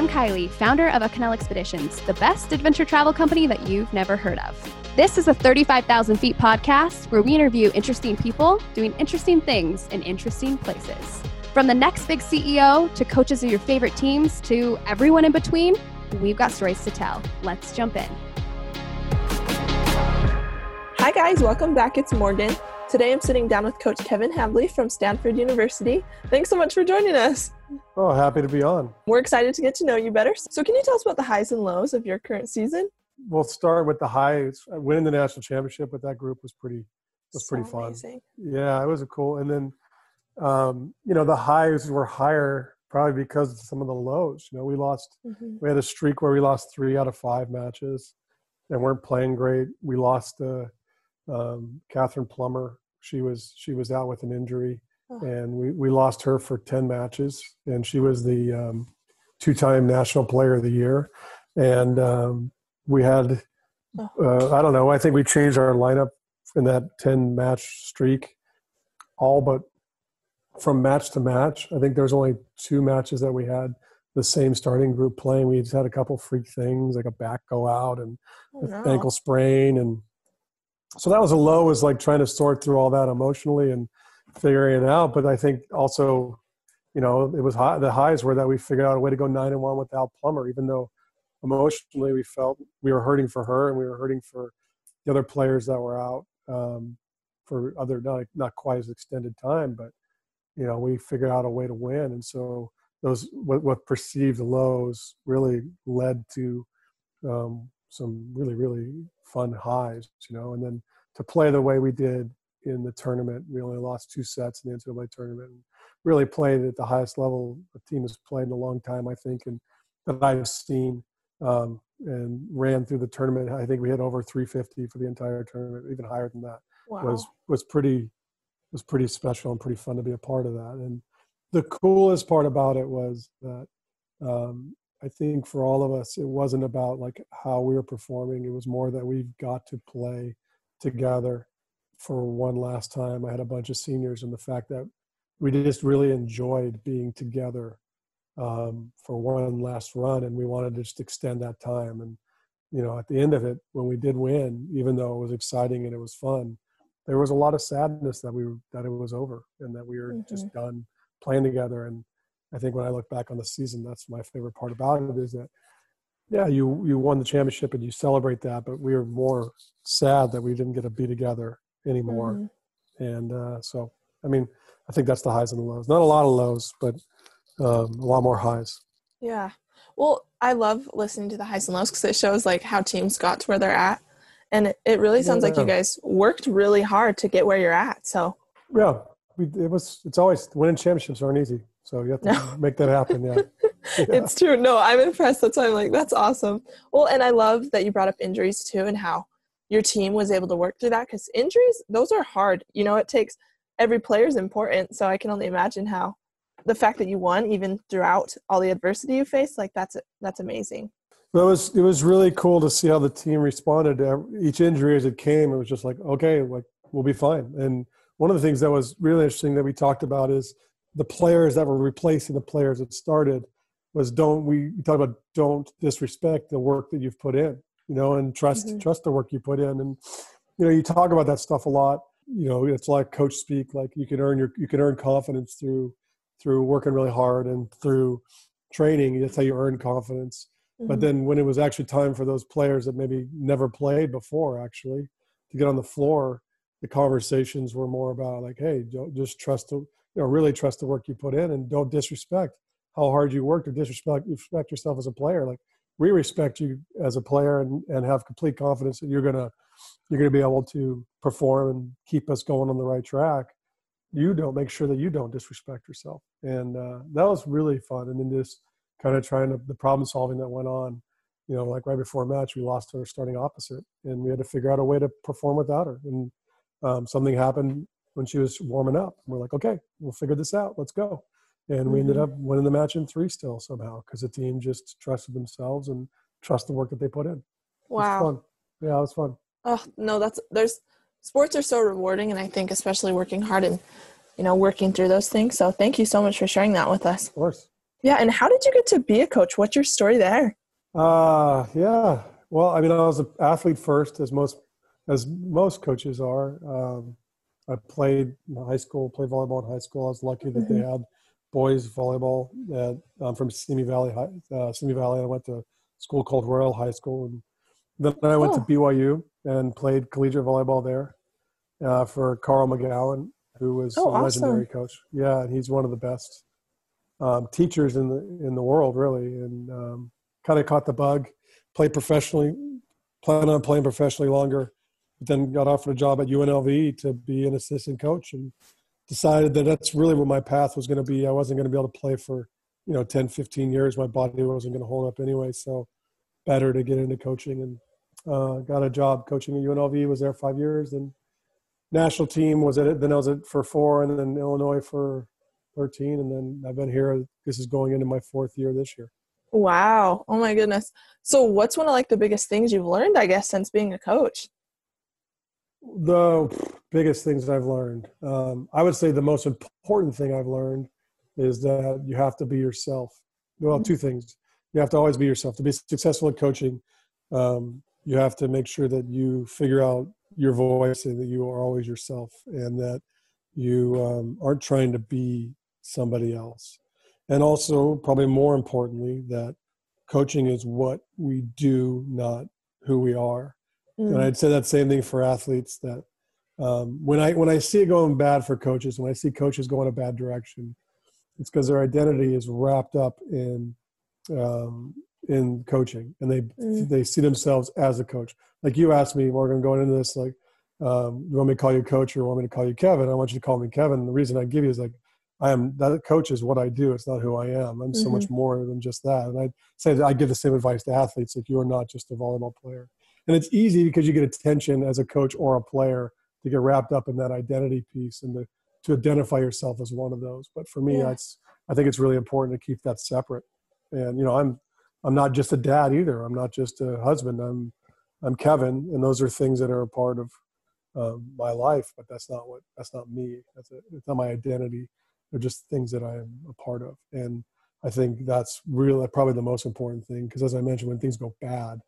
I'm Kylie, founder of Acanela Expeditions, the best adventure travel company that you've never heard of. This is a 35,000 feet podcast where we interview interesting people doing interesting things in interesting places. From the next big CEO to coaches of your favorite teams to everyone in between, we've got stories to tell. Let's jump in. Hi, guys. Welcome back. It's Morgan. Today I'm sitting down with Coach Kevin Hambly from Stanford University. Thanks so much for joining us. Oh, happy to be on. We're excited to get to know you better. So, can you tell us about the highs and lows of your current season? We'll start with the highs. Winning the national championship with that group was pretty was So pretty fun. amazing. Yeah, it was a cool. And then, um, you know, the highs were higher probably because of some of the lows. You know, we lost. Mhm. We had a streak where we lost three out of five matches, and weren't playing great. We lost uh, um, Kathryn Plummer. She was she was out with an injury, Oh. and we we lost her for ten matches, and she was the um, two-time national player of the year, and um, we had. Uh, I don't know. I think we changed our lineup in that 10 match streak, all but from match to match. I think there was only two matches that we had the same starting group playing. We just had a couple freak things like a back go out and Oh, no. ankle sprain, and so that was a low. Was like trying to sort through all that emotionally and figuring it out. But I think also, you know, it was high, the highs were that we figured out a way to go nine and one with al Plummer, even though emotionally we felt we were hurting for her and we were hurting for the other players that were out um, for other not not quite as extended time, but you know we figured out a way to win, and so those what, what perceived lows really led to um, some really really fun highs, you know, and then to play the way we did in the tournament, we only lost two sets in the NCAA tournament. And really played at the highest level the team has played in a long time, I think, and that I've seen um, and ran through the tournament. I think we had over 350 for the entire tournament, even higher than that. Wow. Was was pretty was pretty special and pretty fun to be a part of that. And the coolest part about it was that um, I think for all of us, it wasn't about like how we were performing. It was more that we've got to play together for one last time. I had a bunch of seniors, and the fact that we just really enjoyed being together um, for one last run, and we wanted to just extend that time. And you know, at the end of it, when we did win, even though it was exciting and it was fun, there was a lot of sadness that we were, that it was over and that we were just done playing together. And I think when I look back on the season, that's my favorite part about it is that yeah, you you won the championship and you celebrate that, but we were more sad that we didn't get to be together anymore. Mhm. And uh, so, I mean, I think that's the highs and the lows. Not a lot of lows, but um, a lot more highs. Yeah. Well, I love listening to the highs and lows because it shows like how teams got to where they're at. And it, it really sounds like you guys worked really hard to get where you're at. So Yeah, we, it was. It's always winning championships aren't easy, so you have to No. make that happen. Yeah. Yeah. it's true. No, I'm impressed. That's why I'm like, that's awesome. Well, and I love that you brought up injuries too and how your team was able to work through that because injuries, those are hard. You know, it takes every player is important. So I can only imagine how the fact that you won even throughout all the adversity you faced, like that's that's amazing. But it was it was really cool to see how the team responded to each injury as it came. It was just like, okay, like we'll be fine. And one of the things that was really interesting that we talked about is the players that were replacing the players that started was don't we talk about don't disrespect the work that you've put in, you know, and trust Mhm. trust the work you put in. And you know, you talk about that stuff a lot. You know, it's like coach speak. Like you can earn your you can earn confidence through through working really hard and through training. That's how you earn confidence. But Mhm. then when it was actually time for those players that maybe never played before, actually, to get on the floor, the conversations were more about like, hey, don't just trust the, you know, really trust the work you put in and don't disrespect how hard you worked or disrespect respect yourself as a player. Like we respect you as a player and, and have complete confidence that you're gonna you're gonna be able to perform and keep us going on the right track. You don't make sure that you don't disrespect yourself, and uh, that was really fun. And then just kind of trying to the problem solving that went on. You know, like right before a match, we lost our starting opposite, and we had to figure out a way to perform without her. And um, something happened when she was warming up. We're like, okay, we'll figure this out. Let's go. And we ended Mhm. up winning the match in three still somehow because the team just trusted themselves and trust the work that they put in. It was Wow. fun. Yeah, it was fun. Oh no, that's there's sports are so rewarding, and I think especially working hard and you know working through those things. So thank you so much for sharing that with us. Of course. Yeah, and how did you get to be a coach? What's your story there? Uh yeah. Well, I mean, I was an athlete first, as most as most coaches are. Um, I played in high school, played volleyball in high school. I was lucky that they had boys volleyball. At, I'm from Simi Valley, High, uh, Simi Valley. I went to a school called Royal High School, and then I went Oh. to BYU and played collegiate volleyball there uh, for Carl McGown, who was Oh, a legendary coach. Yeah, and he's one of the best um, teachers in the in the world, really, and um, kind of caught the bug. Played professionally, planned on playing professionally longer, but then got offered a job at UNLV to be an assistant coach, and decided that that's really what my path was going to be. I wasn't going to be able to play for you know 10, 15 years. My body wasn't going to hold up anyway, so better to get into coaching and uh, got a job coaching at UNLV. Was there five years, and national team was at it. Then I was at for four, and then Illinois for thirteen, and then I've been here. This is going into my fourth year this year. Wow. Oh my goodness. So what's one of like the biggest things you've learned, I guess, since being a coach? The biggest things I've learned, um, I would say the most important thing I've learned is that you have to be yourself. Well, two things. You have to always be yourself. To be successful at coaching, um, you have to make sure that you figure out your voice and that you are always yourself and that you um, aren't trying to be somebody else. And also, probably more importantly, that coaching is what we do, not who we are and Mm. I'd say that same thing for athletes. That um, when I when I see it going bad for coaches, when I see coaches go in a bad direction, it's because their identity is wrapped up in um, in coaching, and they Mm. they see themselves as a coach. Like you asked me, Morgan, going into this, like, um, you want me to call you coach or you want me to call you Kevin? I want you to call me Kevin. The reason I give you is like, I am that coach is what I do. It's not who I am. I'm so much more than just that. And I say that I give the same advice to athletes. Like you are not just a volleyball player. And it's easy because you get attention as a coach or a player to get wrapped up in that identity piece and to, to identify yourself as one of those. But for me, Yeah. that's I think it's really important to keep that separate. And you know, I'm I'm not just a dad either. I'm not just a husband. I'm I'm Kevin, and those are things that are a part of um, my life. But that's not what that's not me. That's a, it's not my identity. They're just things that I am a part of. And I think that's really probably the most important thing because, as I mentioned, when things go bad,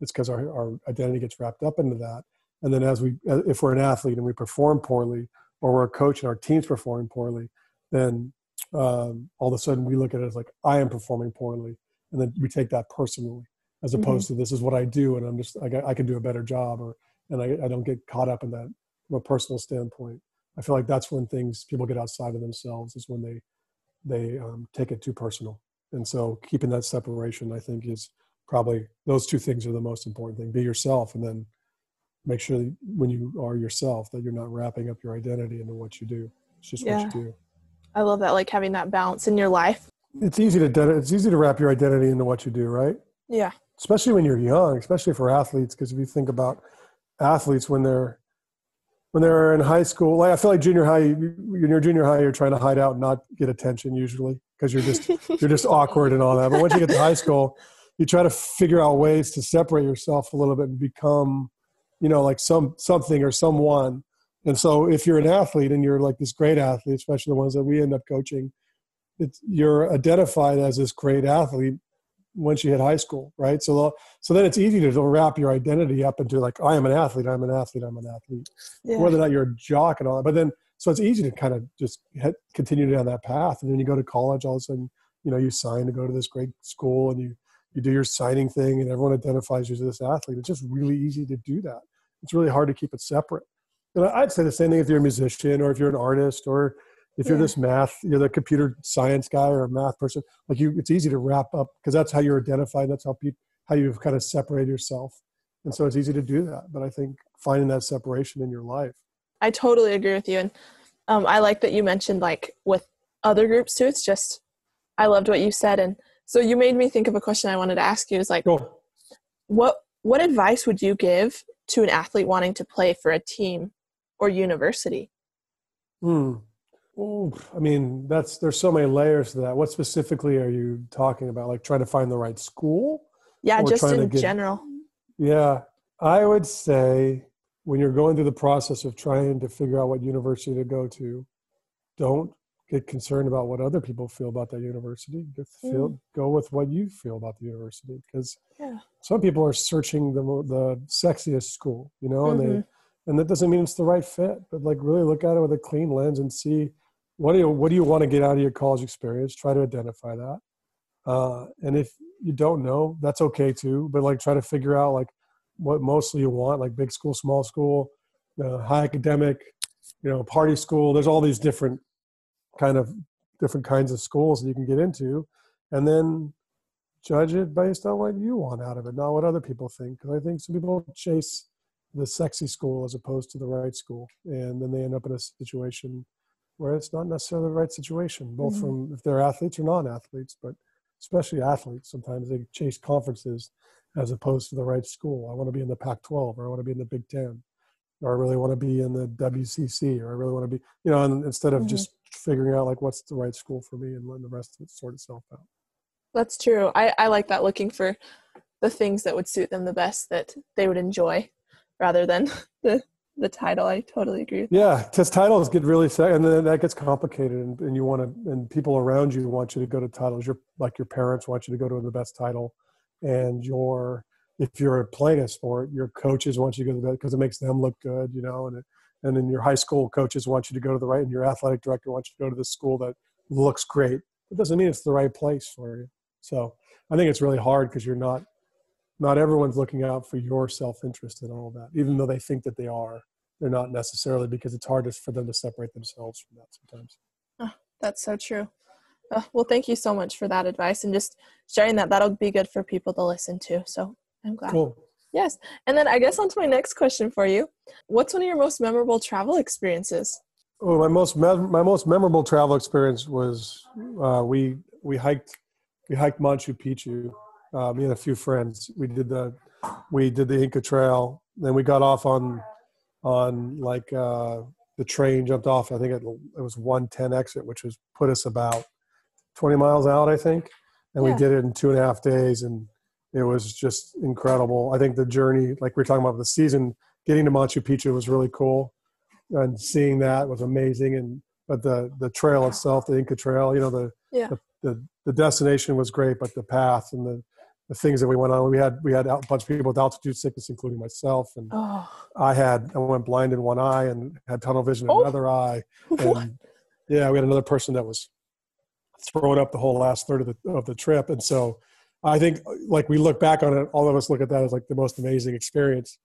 it's because our, our identity gets wrapped up into that. And then, as we, if we're an athlete and we perform poorly, or we're a coach and our team's performing poorly, then um, all of a sudden we look at it as like I am performing poorly, and then we take that personally, as opposed to this is what I do, and I'm just I, I can do a better job, or and I, I don't get caught up in that from a personal standpoint. I feel like that's when things people get outside of themselves is when they they um, take it too personal, and so keeping that separation, I think, is probably those two things are the most important thing. Be yourself, and then make sure that when you are yourself that you're not wrapping up your identity into what you do. It's just Yeah. what you do. I love that, like having that balance in your life. It's easy to it's easy to wrap your identity into what you do, right? Yeah. Especially when you're young, especially for athletes, because if you think about athletes when they're when they're in high school, like I feel like junior high, when you're junior high, you're trying to hide out and not get attention usually because you're just you're just awkward and all that. But once you get to high school, you try to figure out ways to separate yourself a little bit and become, you know, like some something or someone. And so if you're an athlete and you're like this great athlete, especially the ones that we end up coaching, it's, you're identified as this great athlete once you hit high school, right? So, so then it's easy to wrap your identity up into like, I am an athlete, I'm an athlete, I'm an athlete Yeah. whether or not you're a jock and all that. But then, so it's easy to kind of just head, continue down that path. And then you go to college, all of a sudden, you know, you sign to go to this great school and you, you do your signing thing and everyone identifies you as this athlete. It's just really easy to do that. It's really hard to keep it separate. And I'd say the same thing if you're a musician or if you're an artist or if you're this math, you're the computer science guy or a math person, like you, it's easy to wrap up because that's how you're identified. That's how people, how you've kind of separated yourself. And so it's easy to do that. But I think finding that separation in your life I totally agree with you. And um, I like that you mentioned like with other groups too. It's just, I loved what you said. And so you made me think of a question I wanted to ask you is like, Go. what, what advice would you give to an athlete wanting to play for a team or university? Hmm. Ooh, I mean, that's there's so many layers to that. What specifically are you talking about? Like trying to find the right school? Yeah, just in get- general. Yeah, I would say when you're going through the process of trying to figure out what university to go to, don't get concerned about what other people feel about that university. Get feel, Mm. Go with what you feel about the university because Yeah. some people are searching the the sexiest school, you know, and Mhm. they and that doesn't mean it's the right fit. But like really look at it with a clean lens and see what do you what do you want to get out of your college experience. Try to identify that, uh, and if you don't know, that's okay too. But like try to figure out like what mostly you want, like big school, small school, uh, high academic, you know, party school. There's all these different kind of different kinds of schools that you can get into, and then judge it based on what you want out of it, not what other people think. Because I think some people chase the sexy school as opposed to the right school, and then they end up in a situation where it's not necessarily the right situation, both Mhm. from if they're athletes or non-athletes, but especially athletes. Sometimes they chase conferences as opposed to the right school. I want to be in the Pac-12, or I want to be in the Big Ten, or I really want to be in the WCC, or I really want to be, you know, and instead of Mhm. just figuring out like what's the right school for me and letting the rest of it sort itself out. That's true. I, I like that looking for the things that would suit them the best that they would enjoy rather than the the title. I totally agree with Yeah, because titles get really sad, and then that gets complicated, and, and you want to, and people around you want you to go to titles. Your like your parents want you to go to the best title, and your if you're playing a sport, your coaches want you to go to the because it makes them look good, you know, and it, and then your high school coaches want you to go to the right, and your athletic director wants you to go to the school that looks great. It doesn't mean it's the right place for you. So I think it's really hard because you're not not everyone's looking out for your self interest and all that, even though they think that they are they're not necessarily because it's hard for them to separate themselves from that sometimes. That's so true. Uh, well, thank you so much for that advice and just sharing that. That'll be good for people to listen to. So I'm glad. Cool. Yes. And then I guess on to my next question for you. What's one of your most memorable travel experiences? Oh, my most me- my most memorable travel experience was uh, we we hiked we hiked Machu Picchu. Uh, me and a few friends. We did the we did the Inca Trail. Then we got off on on like uh, the train jumped off. I think it, it was 110 exit, which was put us about 20 miles out, I think. And Yeah. we did it in two and a half days, and it was just incredible. I think the journey, like we are talking about the season, getting to Machu Picchu was really cool, and seeing that was amazing. And but the the trail itself, the Inca Trail, you know, the Yeah. the, the, the destination was great, but the path and the the things that we went on, we had we had a bunch of people with altitude sickness, including myself, and Oh, I had I went blind in one eye and had tunnel vision in Oh. another eye. And yeah, we had another person that was throwing up the whole last third of the of the trip. And so I think like we look back on it, all of us look at that as like the most amazing experience.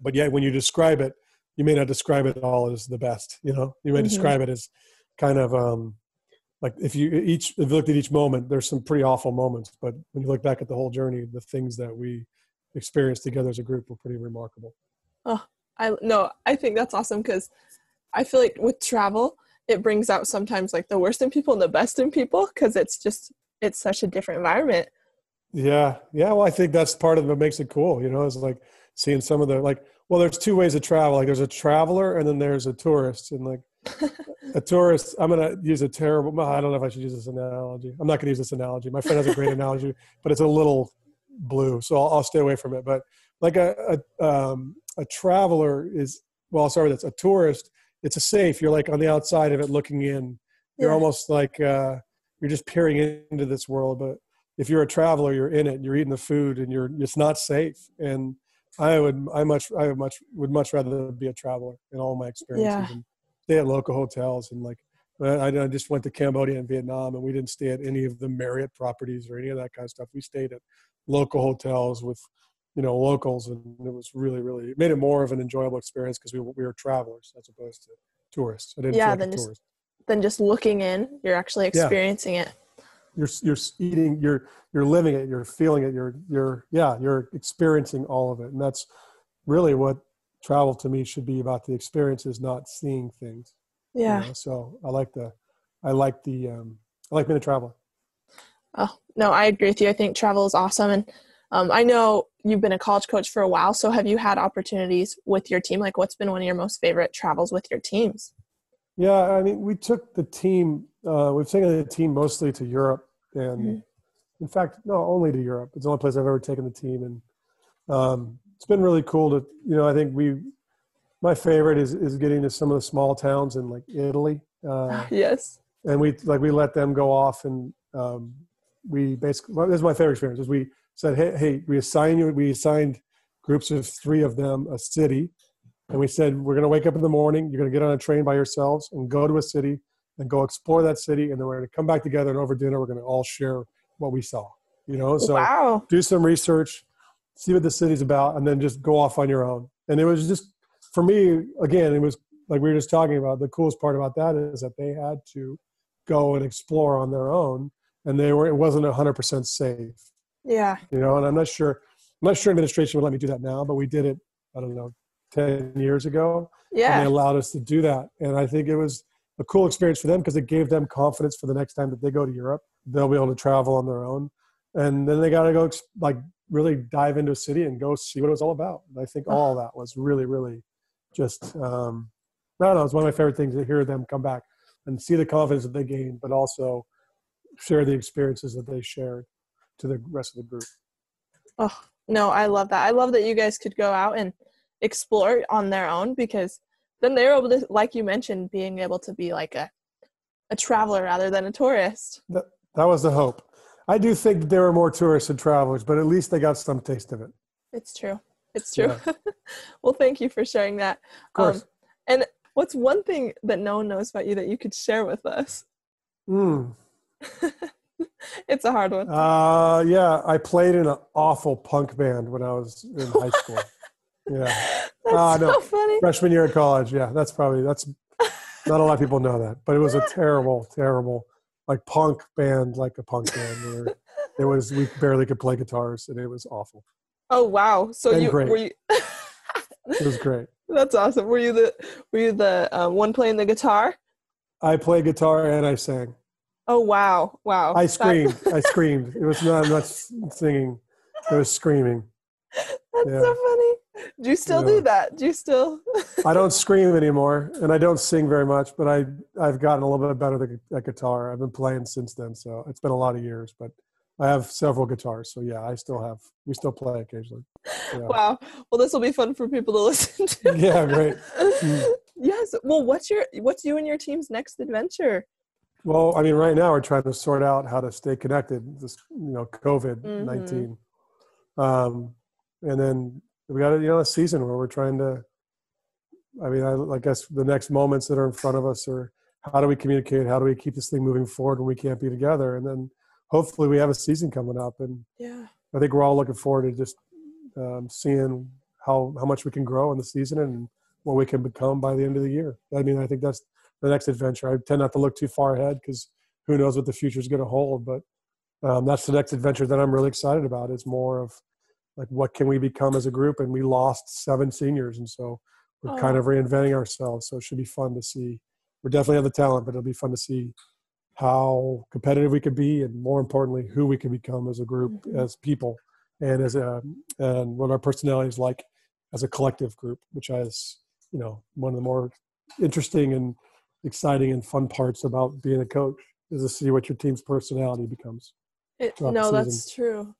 But yet when you describe it, you may not describe it all as the best, you know. You may Mhm. describe it as kind of um like if you each if you looked at each moment, there's some pretty awful moments. But when you look back at the whole journey, the things that we experienced together as a group were pretty remarkable. Oh, I no, I think that's awesome because I feel like with travel, it brings out sometimes like the worst in people and the best in people because it's just it's such a different environment. Yeah, yeah. Well, I think that's part of what makes it cool. You know, it's like seeing some of the like. Well, there's two ways to travel. Like, there's a traveler, and then there's a tourist. And like a tourist, I'm gonna use a terrible. I don't know if I should use this analogy. I'm not gonna use this analogy. My friend has a great analogy, but it's a little blue, so I'll, I'll stay away from it. But like a a, um, a traveler is well, sorry, that's a tourist. It's a safe. You're like on the outside of it, looking in. You're Yeah. almost like uh, you're just peering into this world, but if you're a traveler, you're in it. You're eating the food, and you're it's not safe. And I would I much I would much would much rather be a traveler in all my experiences Yeah. and stay at local hotels and like. I, I just went to Cambodia and Vietnam, and we didn't stay at any of the Marriott properties or any of that kind of stuff. We stayed at local hotels with, you know, locals, and it was really, really it made it more of an enjoyable experience because we were- we were travelers as opposed to tourists. I didn't Yeah, feel like just- tourist. Then just looking in, you're actually Yeah. experiencing it. You're you're eating you're you're living it you're feeling it you're you're yeah you're experiencing all of it and that's really what travel to me should be about the experiences not seeing things you Yeah. know? so i like the i like the um i like being a traveler Oh no, I agree with you. I think travel is awesome, and um, I know you've been a college coach for a while. So have you had opportunities with your team? Like, what's been one of your most favorite travels with your teams? Yeah i mean we took the team uh we've taken the team mostly to europe and Mhm. in fact no only to europe it's the only place i've ever taken the team and um it's been really cool to you know i think we my favorite is is getting to some of the small towns in like italy uh yes. and we like we let them go off and um, we basically well, this is my favorite experience is we said hey hey we assign you we assigned groups of three of them a city and we said we're going to wake up in the morning you're going to get on a train by yourselves and go to a city and go explore that city and then we're going to come back together and over dinner we're going to all share what we saw you know so wow. do some research see what the city's about and then just go off on your own and it was just for me again it was like we were just talking about the coolest part about that is that they had to go and explore on their own and they were it wasn't 100% safe Yeah. you know and i'm not sure i'm not sure administration would let me do that now but we did it i don't know 10 years ago and they allowed us to do that. And i think it was a cool experience for them because it gave them confidence for the next time that they go to europe they'll be able to travel on their own. And then they got to go like really dive into a city and go see what it was all about. And i think all that was really really just um i don't know it's one of my favorite things to hear them come back and see the confidence that they gained but also share the experiences that they shared to the rest of the group. Oh, no, I love that. I love that you guys could go out and explore on their own because then they're able to, like you mentioned, being able to be like a, a traveler rather than a tourist. that that was the hope i do think there were more tourists and travelers but at least they got some taste of it It's true. It's true. well, thank you for sharing that. Um, of course and what's one thing that no one knows about you that you could share with us? Mm. it's a hard one. Uh, yeah, I played in an awful punk band when I was in high school. Yeah, That's uh, so no. funny. freshman year of college. Yeah, that's probably that's not a lot of people know that, but it was a terrible, terrible like punk band, like a punk band. Where it was we barely could play guitars, and it was awful. Oh wow! So And you great. were you? It was great. That's awesome. Were you the were you the uh, one playing the guitar? I played guitar and I sang. Oh wow! Wow! I screamed. I screamed. It was not not singing. It was screaming. That's Yeah. so funny. Do you still do that? Do you still? I don't scream anymore, and I don't sing very much. But I I've gotten a little bit better at guitar. I've been playing since then, so it's been a lot of years. But I have several guitars, so yeah, I still have. We still play occasionally. Yeah, Wow. Well, this will be fun for people to listen to. yeah great. Mm. yes. Well, what's your what's you and your team's next adventure? Well, I mean, right now we're trying to sort out how to stay connected. This, you know, COVID 19 um, and then we got you know a season where we're trying to. I mean, I, I guess the next moments that are in front of us are how do we communicate? How do we keep this thing moving forward when we can't be together? And then hopefully we have a season coming up, and Yeah. I think we're all looking forward to just um, seeing how how much we can grow in the season and what we can become by the end of the year. I mean, I think that's the next adventure. I tend not to look too far ahead because who knows what the future is going to hold. But um, that's the next adventure that I'm really excited about. Is more of like what can we become as a group? And we lost seven seniors, and so we're kind Oh. of reinventing ourselves. So it should be fun to see. We're definitely have the talent, but it'll be fun to see how competitive we could be, and more importantly, who we can become as a group, Mhm. as people, and as a and what our personality is like as a collective group, which is you know one of the more interesting and exciting and fun parts about being a coach is to see what your team's personality becomes. It, no, that's true.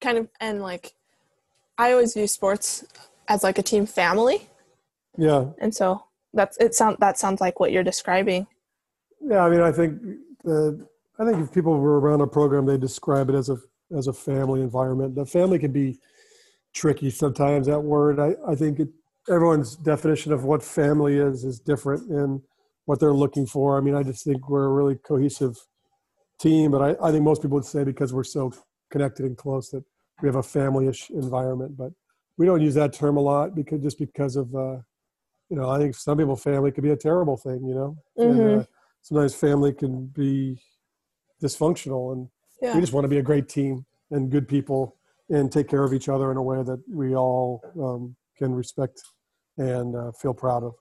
Kind of, and like, I always view sports as like a team family, Yeah, and so that's it. Sound that sounds like what you're describing. yeah. I mean, I think the I think if people were around a program, they describe it as a as a family environment. The family can be tricky sometimes. That word, I I think it, everyone's definition of what family is is different and what they're looking for. I mean, I just think we're a really cohesive team, but I, I think most people would say because we're so connected and close that we have a family-ish environment. But we don't use that term a lot because just because of uh, you know, I think some people family could be a terrible thing. You know, Mhm. and, uh, sometimes family can be dysfunctional, and Yeah. we just want to be a great team and good people and take care of each other in a way that we all um, can respect and uh, feel proud of.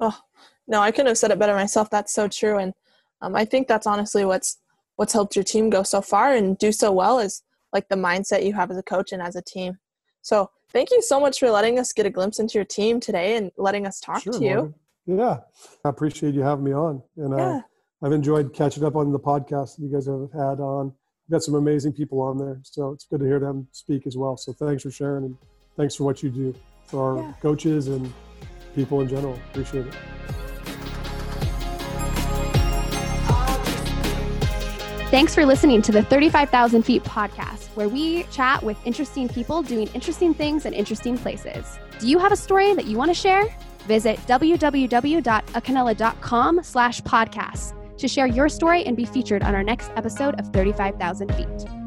Oh no, I couldn't have said it better myself. That's so true, and um, I think that's honestly what's what's helped your team go so far and do so well is like the mindset you have as a coach and as a team. So thank you so much for letting us get a glimpse into your team today and letting us talk Sure, to you. Morgan. Yeah, I appreciate you having me on, and Yeah. uh, I've enjoyed catching up on the podcast that you guys have had on. You've got some amazing people on there, so it's good to hear them speak as well. So thanks for sharing, and thanks for what you do for our Yeah. coaches and people in general. Appreciate it. Thanks for listening to the 35,000 Feet podcast, where we chat with interesting people doing interesting things in interesting places. Do you have a story that you want to share? Visit www.acanela.com slash podcast to share your story and be featured on our next episode of 35,000 Feet.